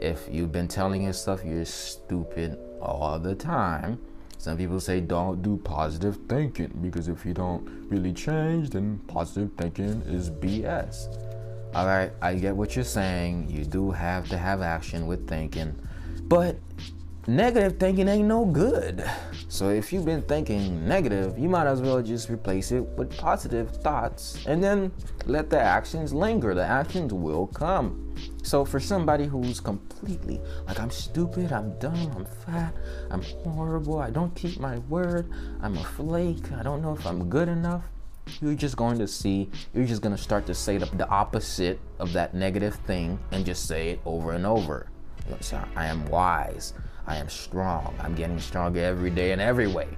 If you've been telling yourself you're stupid all the time, some people say don't do positive thinking because if you don't really change, then positive thinking is BS. All right, I get what you're saying. You do have to have action with thinking, but negative thinking ain't no good. So if you've been thinking negative, you might as well just replace it with positive thoughts and then let the actions linger. The actions will come. So for somebody who's completely like I'm stupid, I'm dumb, I'm fat, I'm horrible, I don't keep my word, I'm a flake, I don't know if I'm good enough, you're just going to see, you're just going to start to say the, the opposite of that negative thing and just say it over and over. I am wise. I am strong. I'm getting stronger every day in every way.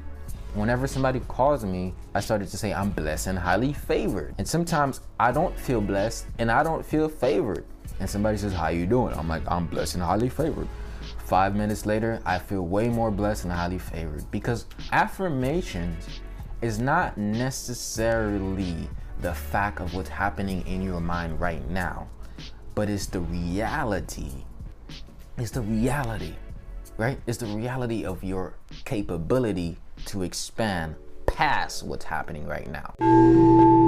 Whenever somebody calls me, I started to say I'm blessed and highly favored. And sometimes I don't feel blessed and I don't feel favored. And somebody says, How you doing? I'm like, I'm blessed and highly favored. Five minutes later, I feel way more blessed and highly favored because affirmations is not necessarily the fact of what's happening in your mind right now, but it's the reality. It's the reality right? It's the reality of your capability to expand past what's happening right now.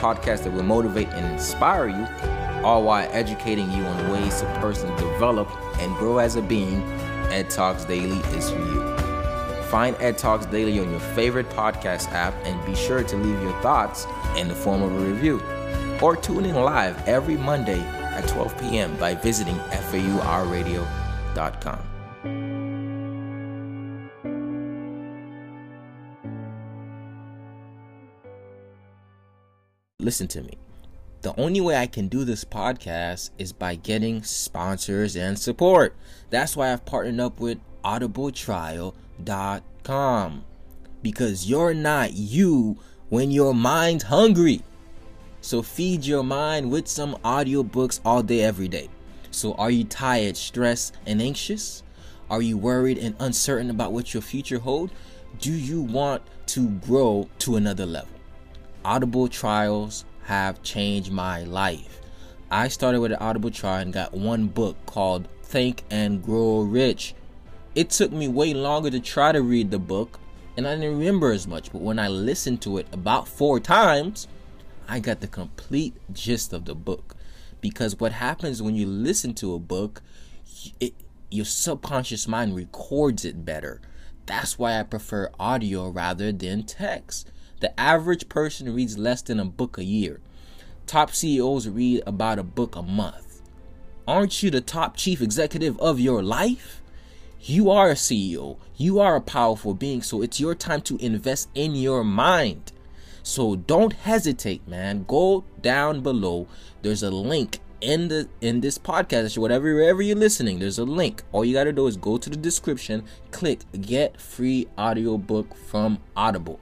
podcast that will motivate and inspire you, all while educating you on ways to personally develop and grow as a being, Ed Talks Daily is for you. Find Ed Talks Daily on your favorite podcast app and be sure to leave your thoughts in the form of a review or tune in live every Monday at 12 p.m. by visiting FAURradio.com. Listen to me. The only way I can do this podcast is by getting sponsors and support. That's why I've partnered up with audibletrial.com. Because you're not you when your mind's hungry. So feed your mind with some audiobooks all day, every day. So are you tired, stressed, and anxious? Are you worried and uncertain about what your future holds? Do you want to grow to another level? Audible trials have changed my life. I started with an Audible trial and got one book called Think and Grow Rich. It took me way longer to try to read the book, and I didn't remember as much, but when I listened to it about four times, I got the complete gist of the book. Because what happens when you listen to a book, it, your subconscious mind records it better. That's why I prefer audio rather than text. The average person reads less than a book a year. Top CEOs read about a book a month. Aren't you the top chief executive of your life? You are a CEO. You are a powerful being, so it's your time to invest in your mind. So don't hesitate, man. Go down below. There's a link in the in this podcast, or whatever wherever you're listening, there's a link. All you gotta do is go to the description, click get free audiobook from Audible.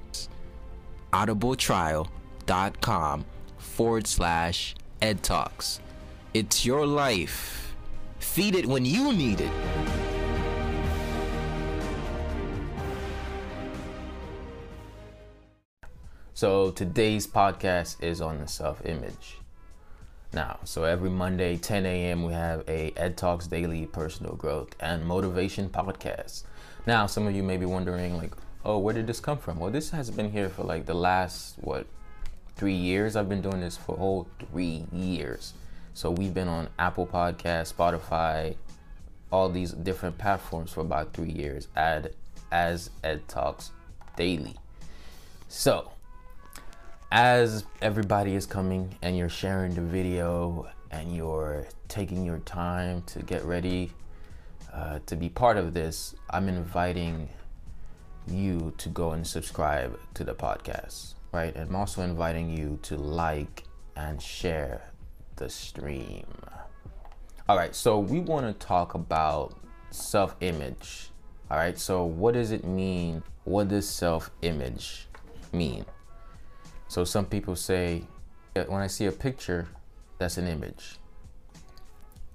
Audibletrial.com forward slash ed talks. It's your life. Feed it when you need it. So today's podcast is on the self-image. Now, so every Monday, 10 a.m., we have a Ed Talks Daily Personal Growth and Motivation podcast. Now, some of you may be wondering, like, oh, where did this come from? Well, this has been here for like the last, what, three years? I've been doing this for whole three years. So we've been on Apple Podcast, Spotify, all these different platforms for about three years. Add as Ed Talks Daily. So as everybody is coming and you're sharing the video and you're taking your time to get ready uh, to be part of this, I'm inviting you to go and subscribe to the podcast, right? I'm also inviting you to like and share the stream. All right, so we want to talk about self image. All right, so what does it mean? What does self image mean? So some people say, uh, when I see a picture, that's an image.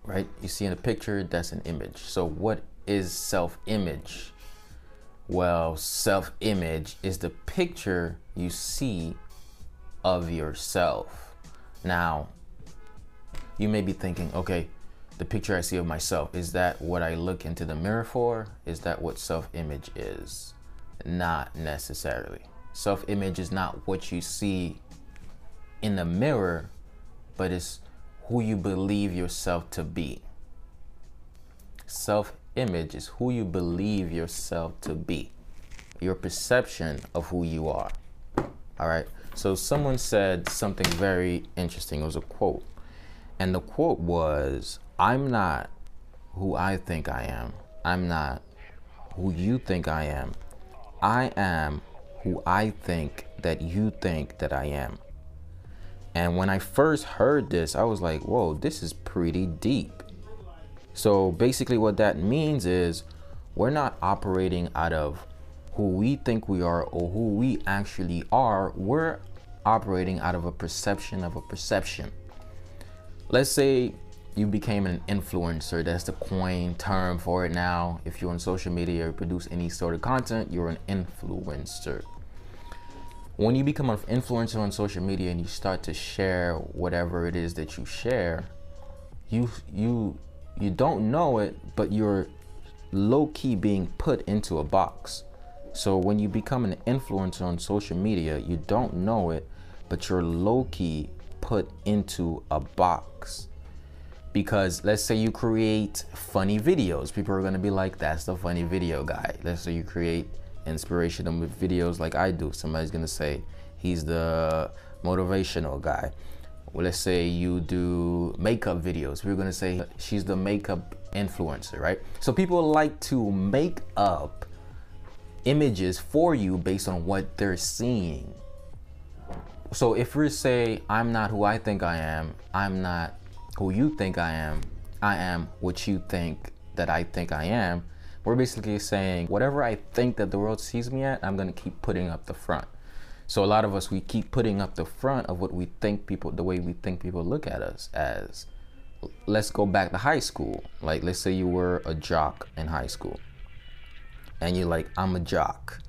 Right? You see in a picture, that's an image. So what is self image? Well, self image is the picture you see of yourself. Now, you may be thinking, okay, the picture I see of myself, is that what I look into the mirror for? Is that what self image is? Not necessarily. Self image is not what you see in the mirror, but it's who you believe yourself to be. Self image is who you believe yourself to be, your perception of who you are. All right. So someone said something very interesting. It was a quote. And the quote was I'm not who I think I am. I'm not who you think I am. I am who I think that you think that I am. And when I first heard this, I was like, whoa, this is pretty deep. So basically, what that means is we're not operating out of who we think we are or who we actually are. We're operating out of a perception of a perception. Let's say you became an influencer. That's the coin term for it now. If you're on social media or produce any sort of content, you're an influencer. When you become an influencer on social media and you start to share whatever it is that you share, you you you don't know it, but you're low key being put into a box. So when you become an influencer on social media, you don't know it, but you're low key put into a box. Because let's say you create funny videos. People are to be like that's the funny video guy. Let's say you create inspirational videos like i do. Somebody's to say he's the motivational guy well, let's say you do makeup videos we're going to say she's the makeup influencer right so people like to make up images for you based on what they're seeing so if we say i'm not who i think i am i'm not who you think I am, I am what you think that I think I am. We're basically saying whatever I think that the world sees me at, I'm gonna keep putting up the front. So a lot of us we keep putting up the front of what we think people the way we think people look at us as let's go back to high school. Like let's say you were a jock in high school. And you're like, I'm a jock.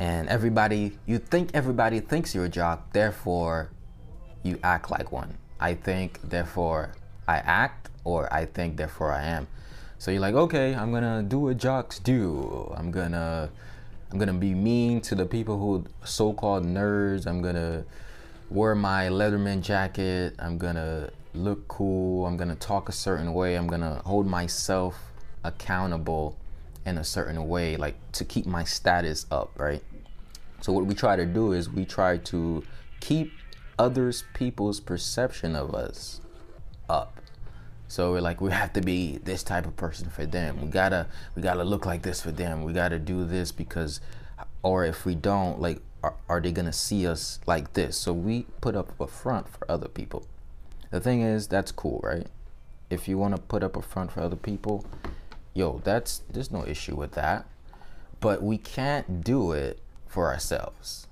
And everybody you think everybody thinks you're a jock, therefore you act like one. I think, therefore I act, or I think, therefore I am. So you're like, okay, I'm gonna do what jocks do. I'm gonna, I'm gonna be mean to the people who so-called nerds. I'm gonna wear my letterman jacket. I'm gonna look cool. I'm gonna talk a certain way. I'm gonna hold myself accountable in a certain way, like to keep my status up, right? So what we try to do is we try to keep others people's perception of us up. So we're like we have to be this type of person for them. We gotta we gotta look like this for them. We gotta do this because, or if we don't, like, are, are they gonna see us like this? So we put up a front for other people. The thing is, that's cool, right? If you want to put up a front for other people, yo, that's there's no issue with that. But we can't do it for ourselves.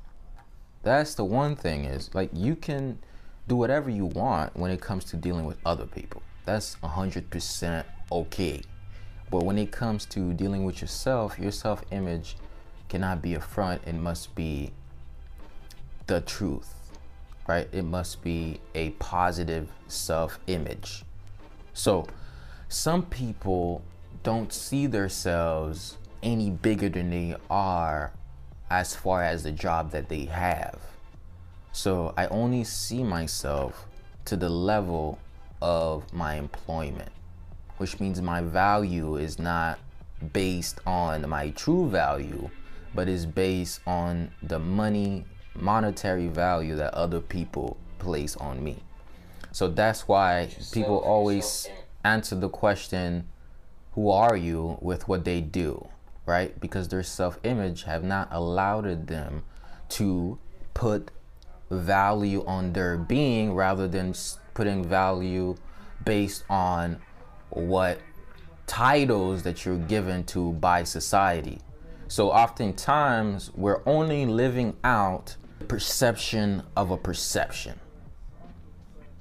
That's the one thing is like you can do whatever you want when it comes to dealing with other people. That's 100% okay. But when it comes to dealing with yourself, your self image cannot be a front. It must be the truth, right? It must be a positive self image. So, some people don't see themselves any bigger than they are as far as the job that they have. So I only see myself to the level of my employment, which means my value is not based on my true value, but is based on the money, monetary value that other people place on me. So that's why people always answer the question, Who are you? with what they do right? Because their self image have not allowed them to put value on their being rather than putting value based on what titles that you're given to by society. So oftentimes we're only living out perception of a perception.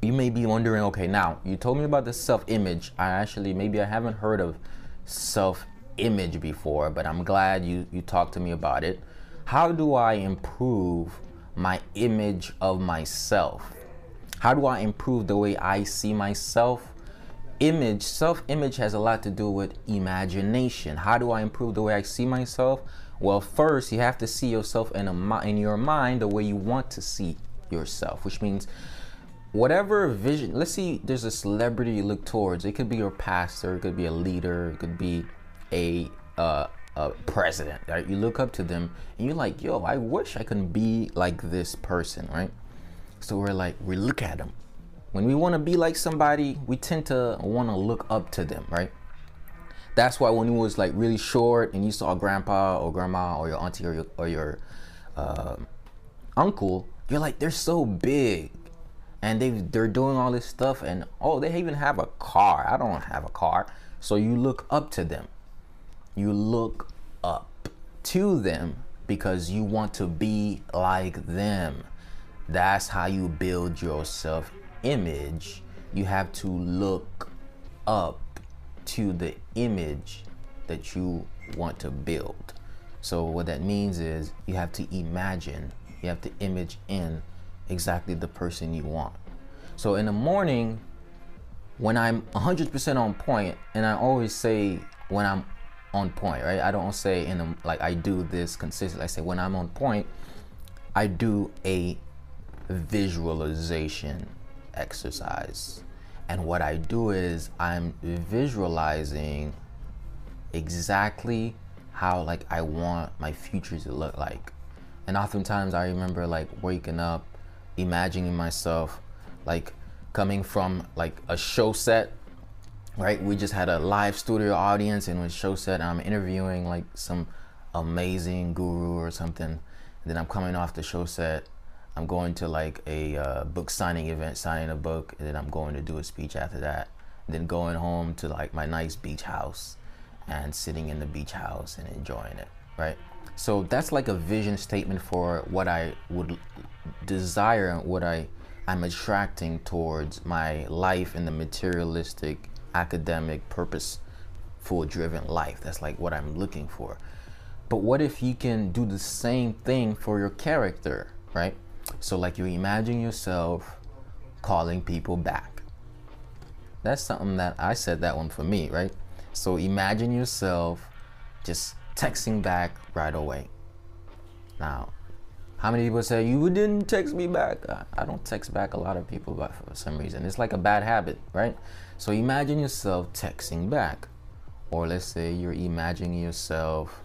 You may be wondering, okay, now you told me about the self-image. I actually maybe I haven't heard of self-image before, but I'm glad you you talked to me about it. How do I improve my image of myself? How do I improve the way I see myself? Image, self image has a lot to do with imagination. How do I improve the way I see myself? Well, first, you have to see yourself in, a, in your mind the way you want to see yourself, which means whatever vision let's see there's a celebrity you look towards it could be your pastor it could be a leader it could be a uh, a president right you look up to them and you're like yo i wish i could be like this person right so we're like we look at them when we want to be like somebody we tend to want to look up to them right? That's why when you was like really short and you saw grandpa or grandma or your auntie or your, or your uh, uncle you're like they're so big and they they're doing all this stuff and oh they even have a car. I don't have a car. So you look up to them. You look up to them because you want to be like them that's how you build your self image you have to look up to the image that you want to build so what that means is you have to imagine you have to image in exactly the person you want. So in the morning, when I'm 100% on point, and I always say when I'm on point, right? I don't say in a, like I do this consistently. I say when I'm on point, I do a visualization exercise. And what I do is I'm visualizing exactly how like I want my future to look like. And oftentimes I remember like waking up, imagining myself like coming from like a show set, right? We just had a live studio audience and with show set I'm interviewing like some amazing guru or something. And then I'm coming off the show set. I'm going to like a uh, book signing event, signing a book, and then I'm going to do a speech after that. And then going home to like my nice beach house and sitting in the beach house and enjoying it, right? So that's like a vision statement for what I would desire and what I I'm attracting towards my life in the materialistic, academic, purposeful driven life. That's like what I'm looking for. But what if you can do the same thing for your character, right? So like you imagine yourself calling people back. That's something that I said that one for me, right? So imagine yourself just texting back right away. Now, how many people say you didn't text me back? I don't text back a lot of people, but for some reason it's like a bad habit, right? So imagine yourself texting back, or let's say you're imagining yourself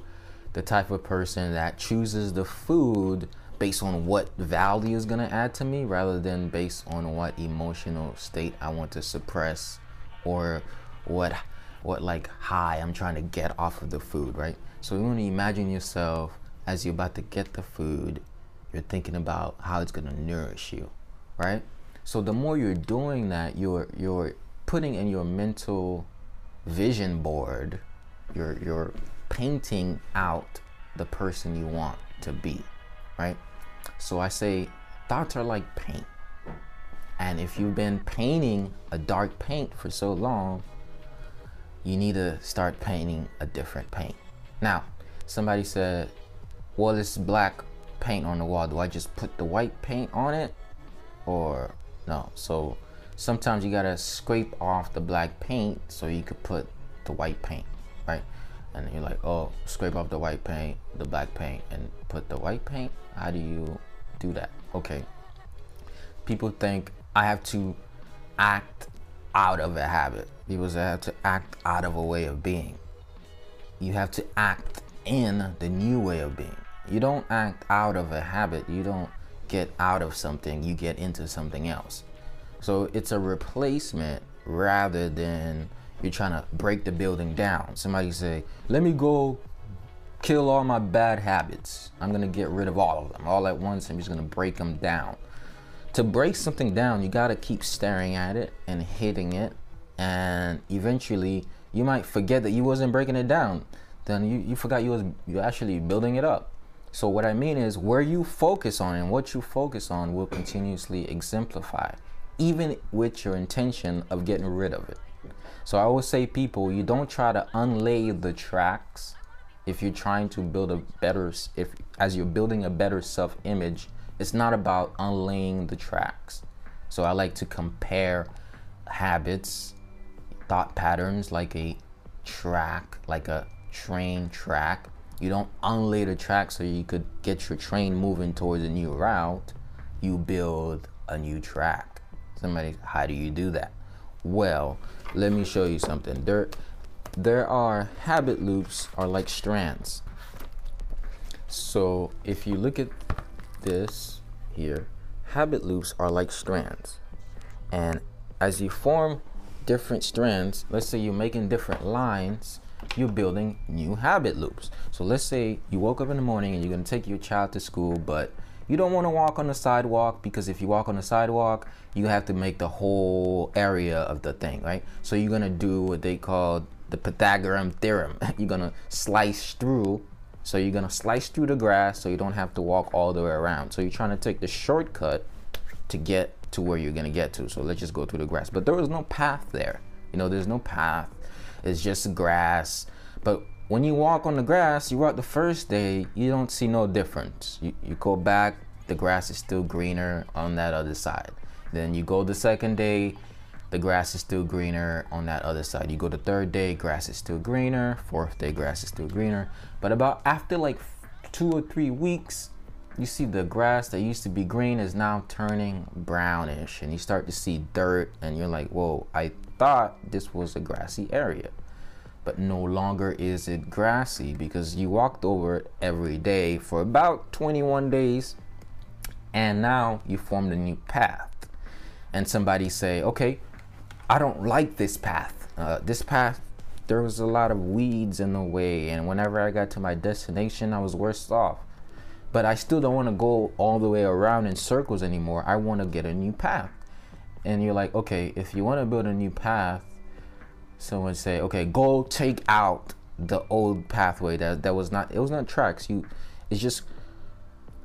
the type of person that chooses the food based on what value is going to add to me rather than based on what emotional state I want to suppress or what what like high I'm trying to get off of the food, right? So you want to imagine yourself as you're about to get the food, you're thinking about how it's going to nourish you, right? So the more you're doing that, you're you're putting in your mental vision board, you're you're painting out the person you want to be, right? So I say thoughts are like paint. And if you've been painting a dark paint for so long, you need to start painting a different paint. Now, somebody said, well, it's black paint on the wall. Do I just put the white paint on it? Or no? So sometimes you gotta scrape off the black paint so you could put the white paint, right? And you're like, oh, scrape off the white paint, the black paint, and put the white paint. How do you do that? Okay. People think I have to act out of a habit. People say I have to act out of a way of being you have to act in the new way of being. You don't act out of a habit. You don't get out of something. You get into something else. So it's a replacement rather than you're trying to break the building down. Somebody say, let me go kill all my bad habits. I'm to get rid of all of them all at once. I'm just to break them down. To break something down, you got to keep staring at it and hitting it and eventually you might forget that you wasn't breaking it down. Then you, you forgot you was you actually building it up. So what I mean is where you focus on and what you focus on will continuously exemplify, even with your intention of getting rid of it. So I always say people, you don't try to unlay the tracks if you're trying to build a better if as you're building a better self-image, it's not about unlaying the tracks. So I like to compare habits, thought patterns like a track, like a train track. You don't unlay the track so you could get your train moving towards a new route. You build a new track. Somebody, how do you do that? Well, let me show you something. There, there are habit loops are like strands. So if you look at this here, habit loops are like strands. And as you form different strands, let's say you're making different lines, you're building new habit loops. So let's say you woke up in the morning and you're gonna take your child to school, but you don't want to walk on the sidewalk because if you walk on the sidewalk, you have to make the whole area of the thing, right? So you're gonna do what they call the Pythagorean theorem. you're gonna slice through. So you're gonna slice through the grass so you don't have to walk all the way around. So you're trying to take the shortcut to get to where you're gonna get to. So let's just go through the grass. But there was no path there. You know, there's no path. It's just grass. But when you walk on the grass, you walk the first day, you don't see no difference. You, you go back, the grass is still greener on that other side. Then you go the second day, the grass is still greener on that other side. You go the third day, grass is still greener. Fourth day, grass is still greener. But about after like two or three weeks, you see the grass that used to be green is now turning brownish and you start to see dirt and you're like, whoa, I thought this was a grassy area but no longer is it grassy because you walked over it every day for about 21 days and now you formed a new path and somebody say okay i don't like this path uh, this path there was a lot of weeds in the way and whenever i got to my destination i was worse off but i still don't want to go all the way around in circles anymore i want to get a new path and you're like okay if you want to build a new path someone say, okay, go take out the old pathway that that was not it was not tracks. You it's just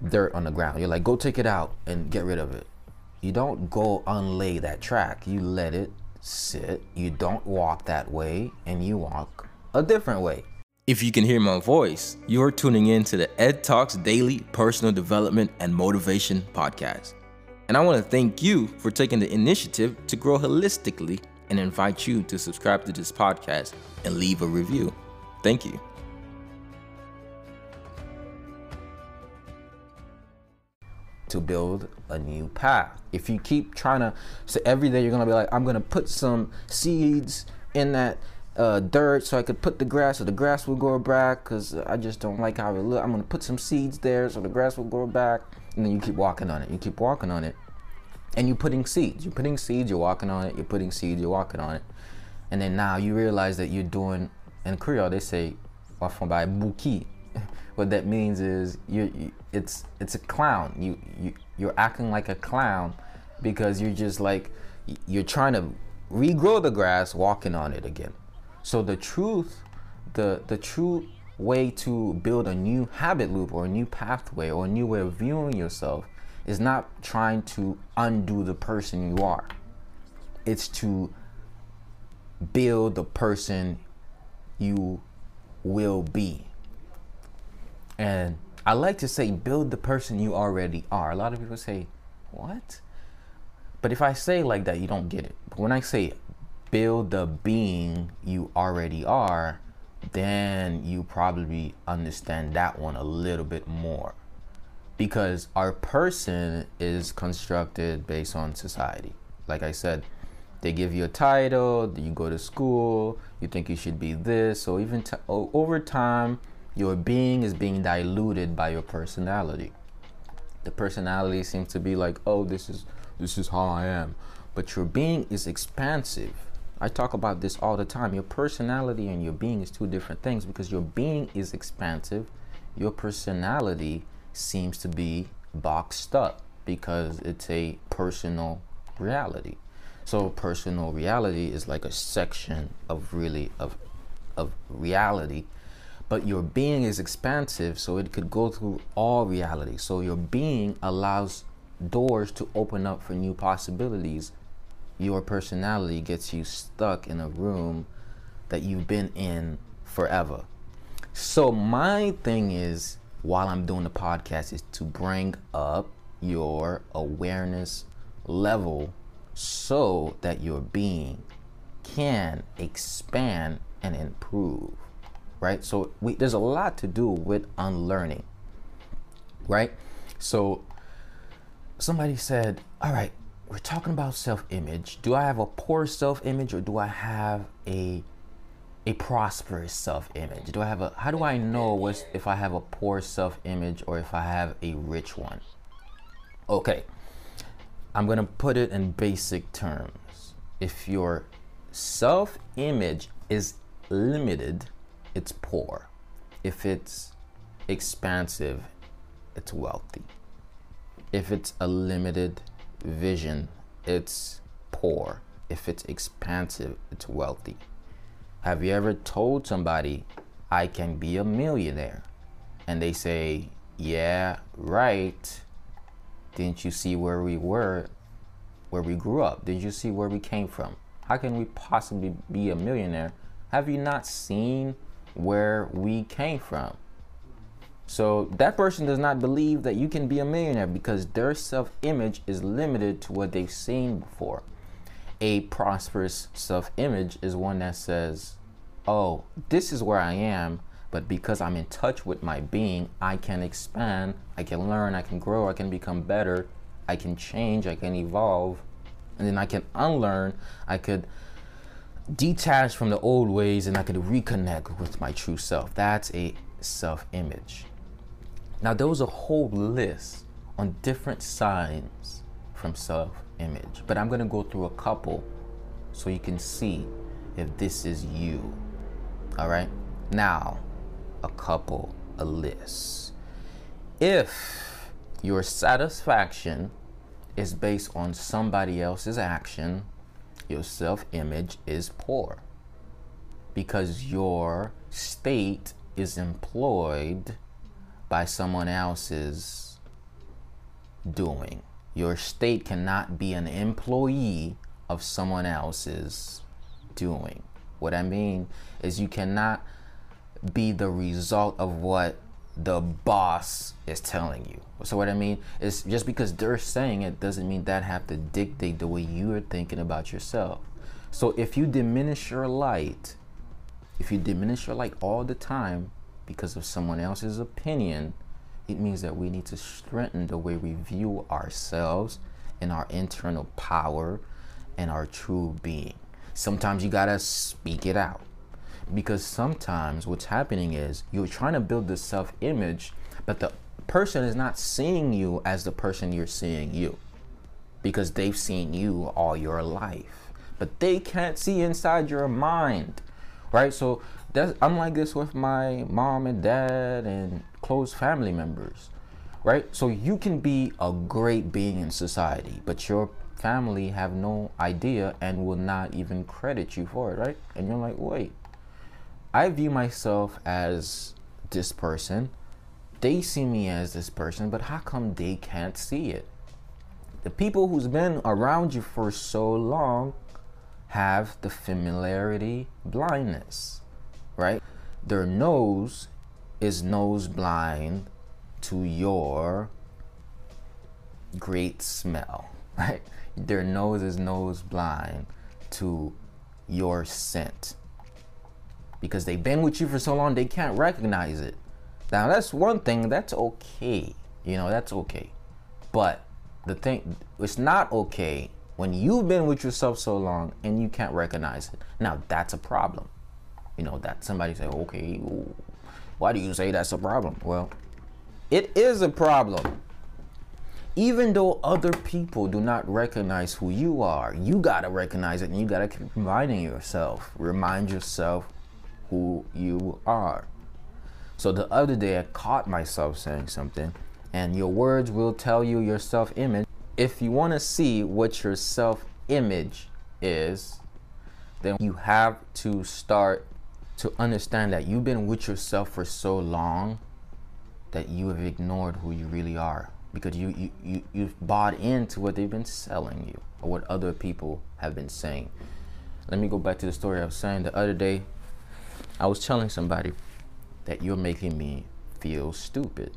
dirt on the ground. You're like, go take it out and get rid of it. You don't go unlay that track. You let it sit. You don't walk that way and you walk a different way. If you can hear my voice, you're tuning in to the Ed Talks Daily Personal Development and Motivation Podcast. And I want to thank you for taking the initiative to grow holistically and invite you to subscribe to this podcast and leave a review. Thank you. To build a new path. If you keep trying to, so every day you're gonna be like, I'm gonna put some seeds in that uh, dirt so I could put the grass so the grass will grow back because I just don't like how it look. I'm gonna put some seeds there so the grass will grow back, and then you keep walking on it. You keep walking on it, and you're putting seeds. You're putting seeds, you're walking on it, you're putting seeds, you're walking on it. And then now you realize that you're doing, in Creole, they say, buki. what that means is you, you, it's it's a clown. You, you you're acting like a clown because you're just like you're trying to regrow the grass walking on it again. So the truth, the the true way to build a new habit loop or a new pathway or a new way of viewing yourself is not trying to undo the person you are. It's to build the person you will be. And I like to say, build the person you already are. A lot of people say, what? But if I say like that, you don't get it. But when I say build the being you already are, then you probably understand that one a little bit more because our person is constructed based on society. Like I said, they give you a title, you go to school, you think you should be this, so even t- over time, your being is being diluted by your personality. The personality seems to be like, oh, this is this is how I am, but your being is expansive. I talk about this all the time. Your personality and your being is two different things because your being is expansive, your personality seems to be boxed up because it's a personal reality. So personal reality is like a section of really of of reality, but your being is expansive, so it could go through all reality. So your being allows doors to open up for new possibilities. Your personality gets you stuck in a room that you've been in forever. So my thing is while I'm doing the podcast is to bring up your awareness level so that your being can expand and improve right? So we, there's a lot to do with unlearning right? So somebody said all right we're talking about self-image. Do i have a poor self-image or do i have a a prosperous self-image? Do i have a how do i know what's, if i have a poor self-image or if i have a rich one? Okay I'm going to put it in basic terms. If your self image is limited, it's poor. If it's expansive, it's wealthy. If it's a limited vision, it's poor. If it's expansive, it's wealthy. Have you ever told somebody, I can be a millionaire? And they say, Yeah, right didn't you see where we were, where we grew up? Did you see where we came from? How can we possibly be a millionaire? Have you not seen where we came from? So that person does not believe that you can be a millionaire because their self image is limited to what they've seen before. A prosperous self image is one that says, Oh, this is where I am. But because I'm in touch with my being, I can expand, I can learn, I can grow, I can become better, I can change, I can evolve, and then I can unlearn, I could detach from the old ways and I could reconnect with my true self. That's a self image. Now, there was a whole list on different signs from self image, but I'm going to go through a couple so you can see if this is you. All right? Now, a couple, a list. If your satisfaction is based on somebody else's action, your self image is poor because your state is employed by someone else's doing. Your state cannot be an employee of someone else's doing. What I mean is, you cannot be the result of what the boss is telling you. So what I mean is just because they're saying it doesn't mean that have to dictate the way you're thinking about yourself. So if you diminish your light, if you diminish your light all the time because of someone else's opinion, it means that we need to strengthen the way we view ourselves and our internal power and our true being. Sometimes you gotta speak it out because sometimes what's happening is you're trying to build this self image, but the person is not seeing you as the person you're seeing you because they've seen you all your life, but they can't see inside your mind, right? So that's, I'm like this with my mom and dad and close family members, right? So you can be a great being in society, but your family have no idea and will not even credit you for it, right? And you're like, wait, I view myself as this person. They see me as this person, but how come they can't see it? The people who's been around you for so long have the familiarity blindness, right? Their nose is nose blind to your great smell, right? Their nose is nose blind to your scent because they've been with you for so long they can't recognize it. Now that's one thing that's okay. You know, that's okay. But the thing it's not okay when you've been with yourself so long and you can't recognize it. Now that's a problem. You know, that somebody say, "Okay, why do you say that's a problem?" Well, it is a problem. Even though other people do not recognize who you are, you gotta recognize it and you gotta keep reminding yourself. Remind yourself who you are. So the other day, I caught myself saying something, and your words will tell you your self image. If you want to see what your self image is, then you have to start to understand that you've been with yourself for so long that you have ignored who you really are because you, you, you, you've bought into what they've been selling you or what other people have been saying. Let me go back to the story I was saying the other day. I was telling somebody that you're making me feel stupid.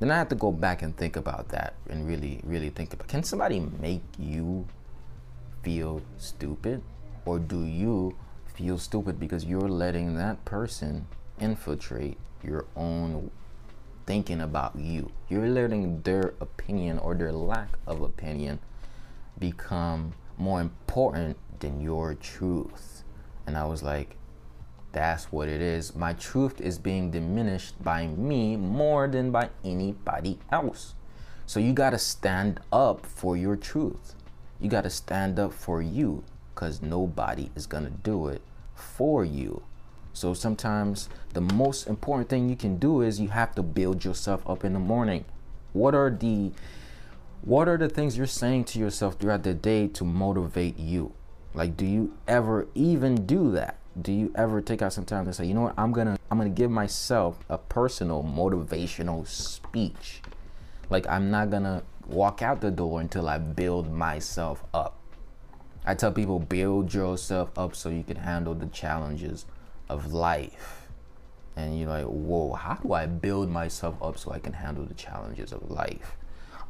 Then I have to go back and think about that and really, really think about can somebody make you feel stupid? Or do you feel stupid because you're letting that person infiltrate your own thinking about you? You're letting their opinion or their lack of opinion become more important than your truth. And I was like, that's what it is. My truth is being diminished by me more than by anybody else. So you got to stand up for your truth. You got to stand up for you because nobody is going to do it for you. So sometimes the most important thing you can do is you have to build yourself up in the morning. What are the what are the things you're saying to yourself throughout the day to motivate you? Like do you ever even do that? Do you ever take out some time to say, "You know what? I'm to I'm to give myself a personal motivational speech." Like I'm not to walk out the door until I build myself up. I tell people build yourself up so you can handle the challenges of life. And you're like, whoa, how do I build myself up so I can handle the challenges of life?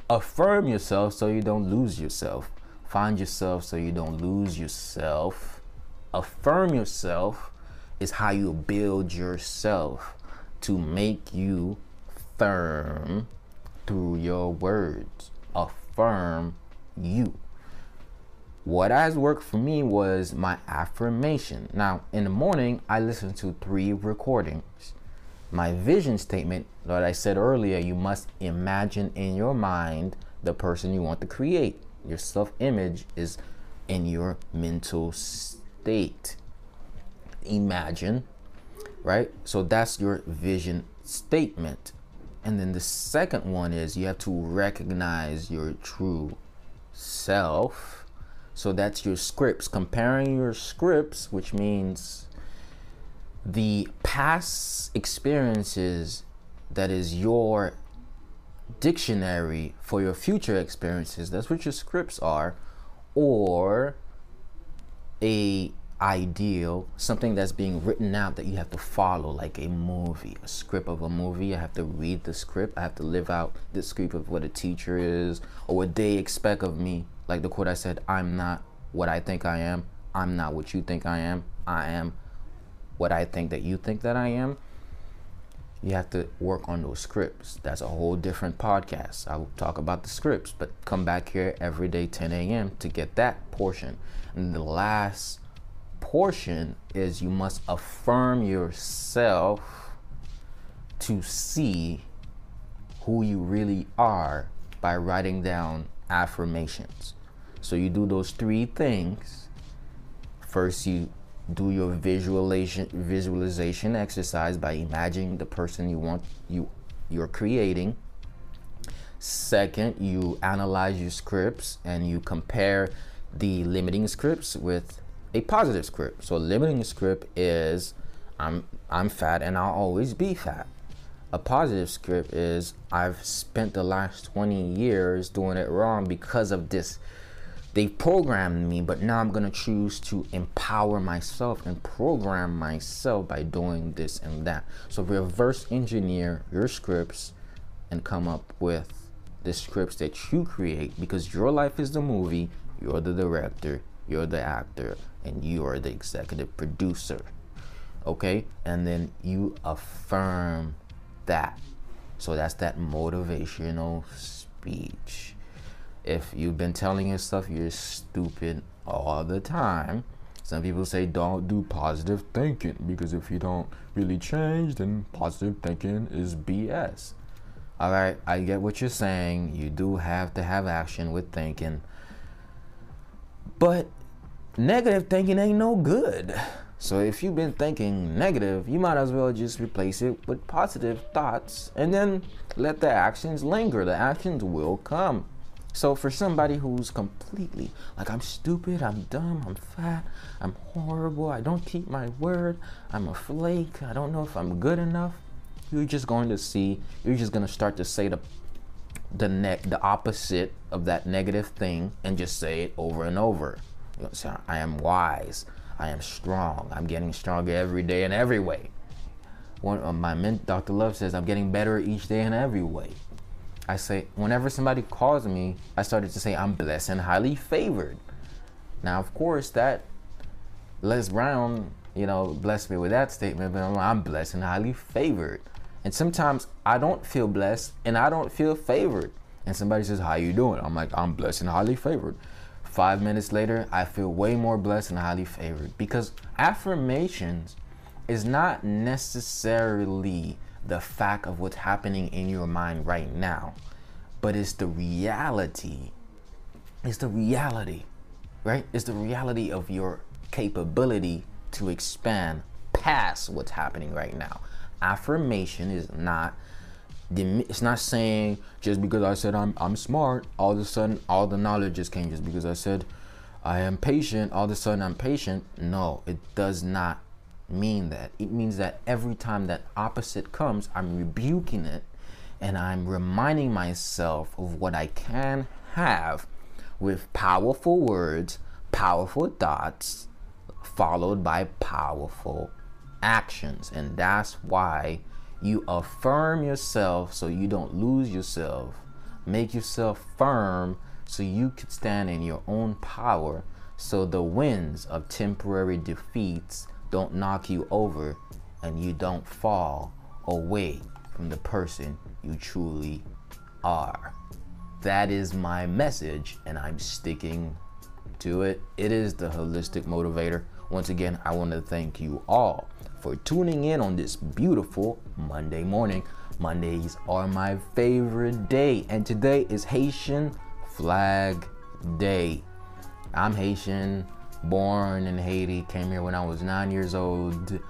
Affirm yourself so you don't lose yourself. Find yourself so you don't lose yourself. Affirm yourself is how you build yourself to make you firm through your words. Affirm you what has worked for me was my affirmation. Now, in the morning, I listen to three recordings. My vision statement that I said earlier, you must imagine in your mind the person you want to create. Your self image is in your mental state. Date imagine, right? So that's your vision statement. And then the second one is you have to recognize your true self so that's your scripts. Comparing your scripts, which means the past experiences that is your dictionary for your future experiences. That's what your scripts are. Or a ideal, something that's being written out that you have to follow, like a movie, a script of a movie. I have to read the script. I have to live out the script of what a teacher is or what they expect of me like the quote I said, I'm not what I think I am. I'm not what you think I am. I am what I think that you think that I am. You have to work on those scripts. That's a whole different podcast. I will talk about the scripts, but come back here every day, 10 a.m., to get that portion. And the last portion is you must affirm yourself to see who you really are by writing down affirmations. So you do those three things. First, you do your visualization visualization exercise by imagining the person you want you you're creating. Second, you analyze your scripts and you compare the limiting scripts with a positive script. So limiting script is I'm I'm fat and I'll always be fat. A positive script is I've spent the last 20 years doing it wrong because of this they programmed me, but now I'm gonna choose to empower myself and program myself by doing this and that. So reverse engineer your scripts and come up with the scripts that you create because your life is the movie, you're the director, you're the actor, and you are the executive producer. Okay? And then you affirm that. So that's that motivational speech if you've been telling yourself you're stupid all the time, some people say don't do positive thinking because if you don't really change, then positive thinking is BS. All right, I get what you're saying. You do have to have action with thinking. But negative thinking ain't no good. So if you've been thinking negative, you might as well just replace it with positive thoughts and then let the actions linger. The actions will come. So for somebody who's completely like I'm stupid, I'm dumb, I'm fat, I'm horrible, I don't keep my word, I'm a flake, I don't know if I'm good enough, you're just going to see, you're just going to start to say the the the opposite of that negative thing and just say it over and over. You know, so I am wise. I am strong. I'm getting stronger every day in every way. One of my men, Dr. Love says I'm getting better each day in every way. I say whenever somebody calls me, I started to say I'm blessed and highly favored. Now, of course, that Les Brown, you know, blessed me with that statement, but I'm blessed and highly favored. And sometimes I don't feel blessed and I don't feel favored. And somebody says, "How you doing?" I'm like, "I'm blessed and highly favored." Five minutes later, I feel way more blessed and highly favored because affirmations is not necessarily the fact of what's happening in your mind right now, but it's the reality. It's the reality, right? It's the reality of your capability to expand past what's happening right now. Affirmation is not it's not saying just because I said I'm I'm smart, all of a sudden all the knowledge just came just because I said I am patient, all of a sudden I'm patient. No, it does not mean that. It means that every time that opposite comes, I'm rebuking it and I'm reminding myself of what I can have with powerful words, powerful thoughts, followed by powerful actions. And that's why you affirm yourself so you don't lose yourself. Make yourself firm so you can stand in your own power so the winds of temporary defeats don't knock you over and you don't fall away from the person you truly are. That is my message, and I'm sticking to it. It is the holistic motivator. Once again, I want to thank you all for tuning in on this beautiful Monday morning. Mondays are my favorite day, and today is Haitian Flag Day. I'm Haitian, born in Haiti, came here when I was nine years old.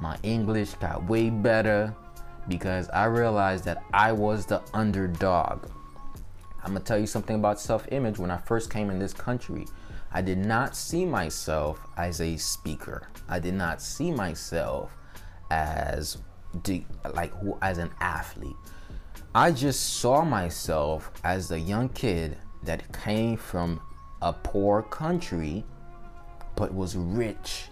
My English got way better because I realized that I was the underdog. I'm gonna tell you something about self image. When I first came in this country, I did not see myself as a speaker. I did not see myself as like who as an athlete. I just saw myself as a young kid that came from a poor country but was rich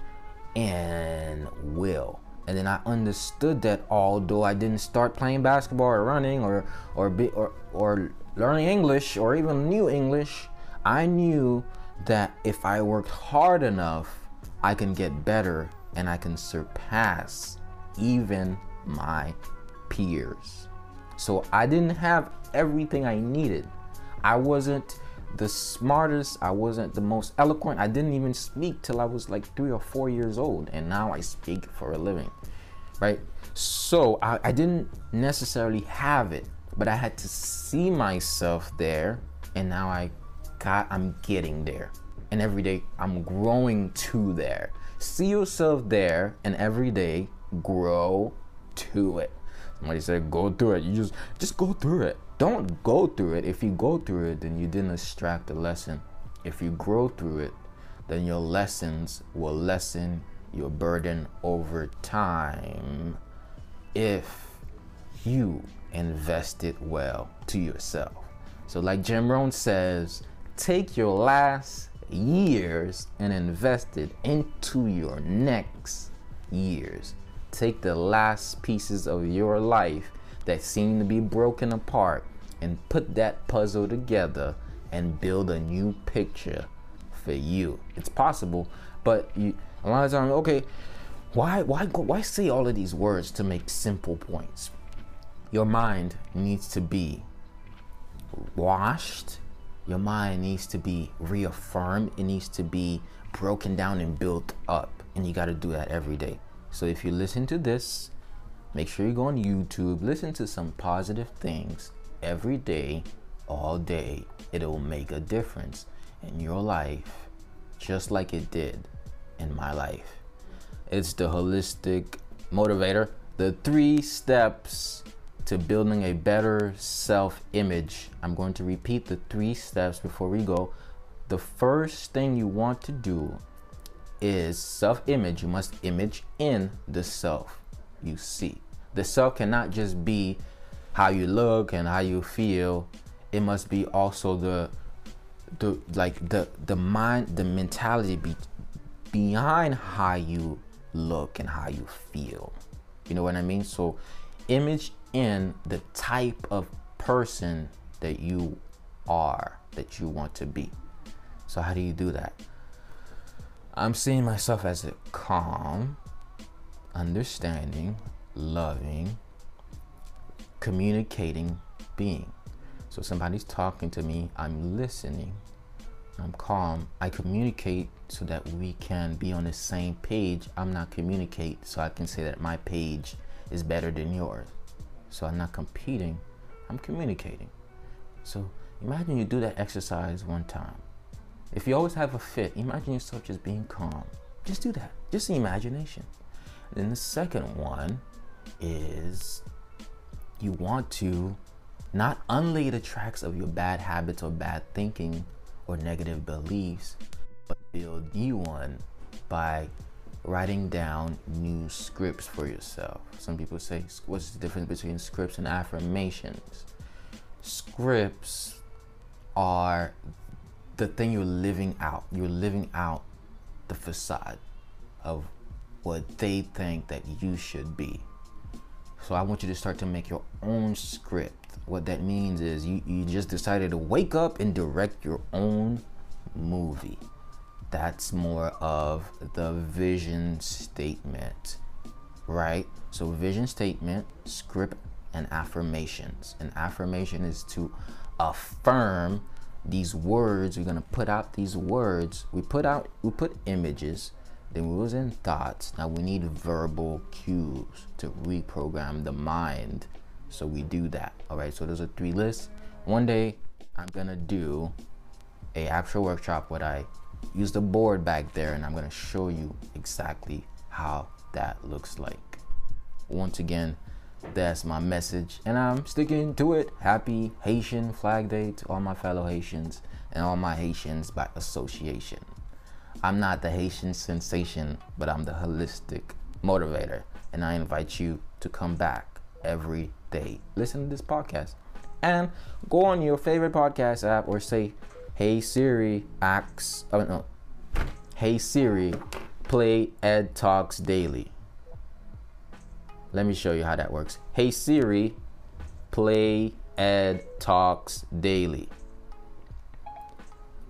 in will. And then I understood that although I didn't start playing basketball or running or or be, or or learning English or even knew English, I knew that if I worked hard enough, I can get better and I can surpass even my peers. So I didn't have everything I needed. I wasn't the smartest, I wasn't the most eloquent. I didn't even speak till I was like three or four years old, and now I speak for a living, right? So I, I didn't necessarily have it, but I had to see myself there, and now I got, I'm getting there, and every day I'm growing to there. See yourself there, and every day grow to it. Somebody said, "Go through it." You just, just go through it don't go through it. If you go through it, then you didn't extract the lesson. If you grow through it, then your lessons will lessen your burden over time if you invest it well to yourself. So, like Jim Rohn says, take your last years and invest it into your next years. Take the last pieces of your life that seem to be broken apart and put that puzzle together and build a new picture for you. It's possible, but you a lot of times, okay, why why why say all of these words to make simple points? Your mind needs to be washed. Your mind needs to be reaffirmed. It needs to be broken down and built up. And you got to do that every day. So if you listen to this Make sure you go on YouTube, listen to some positive things every day, all day. It'll make a difference in your life, just like it did in my life. It's the holistic motivator, the three steps to building a better self image. I'm going to repeat the three steps before we go. The first thing you want to do is self image. You must image in the self you see. The self cannot just be how you look and how you feel. It must be also the the like the the mind the mentality be, behind how you look and how you feel. You know what I mean? So image in the type of person that you are that you want to be. So how do you do that? I'm seeing myself as a calm, understanding, loving, communicating being. So somebody's talking to me, I'm listening, I'm calm. I communicate so that we can be on the same page. I'm not communicate so I can say that my page is better than yours. So I'm not competing, I'm communicating. So imagine you do that exercise one time. If you always have a fit, imagine yourself just being calm. Just do that. Just the imagination. And then the second one is you want to not unlay the tracks of your bad habits or bad thinking or negative beliefs, but build new one by writing down new scripts for yourself. Some people say, what's the difference between scripts and affirmations? Scripts are the thing you're living out. You're living out the facade of what they think that you should be. So I want you to start to make your own script. What that means is you, you just decided to wake up and direct your own movie. That's more of the vision statement, right? So, vision statement, script, and affirmations. An affirmation is to affirm these words. We're gonna put out these words. We put out, we put images then we was in thoughts. Now we need verbal cues to reprogram the mind. So we do that. All right. So those are three lists. One day I'm gonna do a actual workshop where I use the board back there and I'm gonna show you exactly how that looks like. Once again, that's my message and I'm sticking to it. Happy Haitian Flag Day to all my fellow Haitians and all my Haitians by association. I'm not the Haitian sensation, but I'm the holistic motivator. And I invite you to come back every day. Listen to this podcast. And go on your favorite podcast app or say, Hey Siri, ax oh no. Hey Siri, play Ed Talks Daily. Let me show you how that works. Hey Siri, play Ed Talks Daily.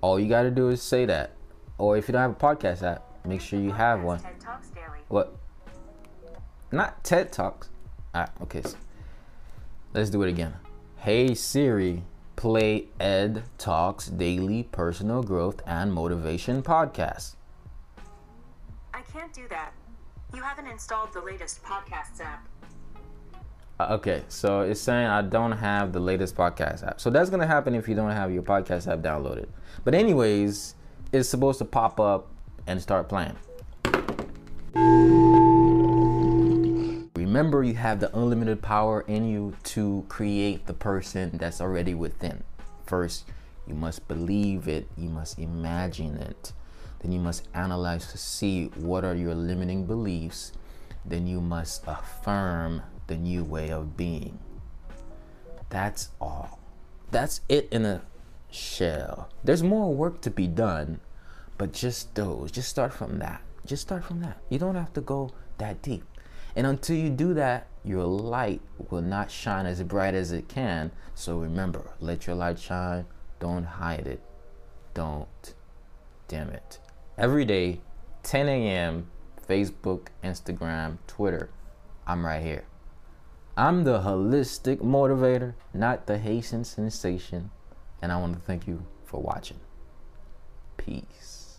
All you gotta do is say that or if you don't have a podcast app, make sure you have one. TED Talks Daily. What? Not TED Talks. Alright, okay. So let's do it again. Hey Siri, play Ed Talks Daily Personal Growth and Motivation Podcast. I can't do that. You haven't installed the latest podcasts app. Uh, okay, so it's saying I don't have the latest podcast app. So that's gonna happen if you don't have your podcast app downloaded. But anyways, it's supposed to pop up and start playing. Remember, you have the unlimited power in you to create the person that's already within. First, you must believe it, you must imagine it. Then you must analyze to see what are your limiting beliefs. Then you must affirm the new way of being. That's all. That's it in a shell. There's more work to be done, but just those, just start from that. Just start from that. You don't have to go that deep. And until you do that, your light will not shine as bright as it can. So remember, let your light shine. Don't hide it. Don't dim it. Every day, 10 a.m., Facebook, Instagram, Twitter, I'm right here. I'm the holistic motivator, not the Haitian sensation and I want to thank you for watching. Peace.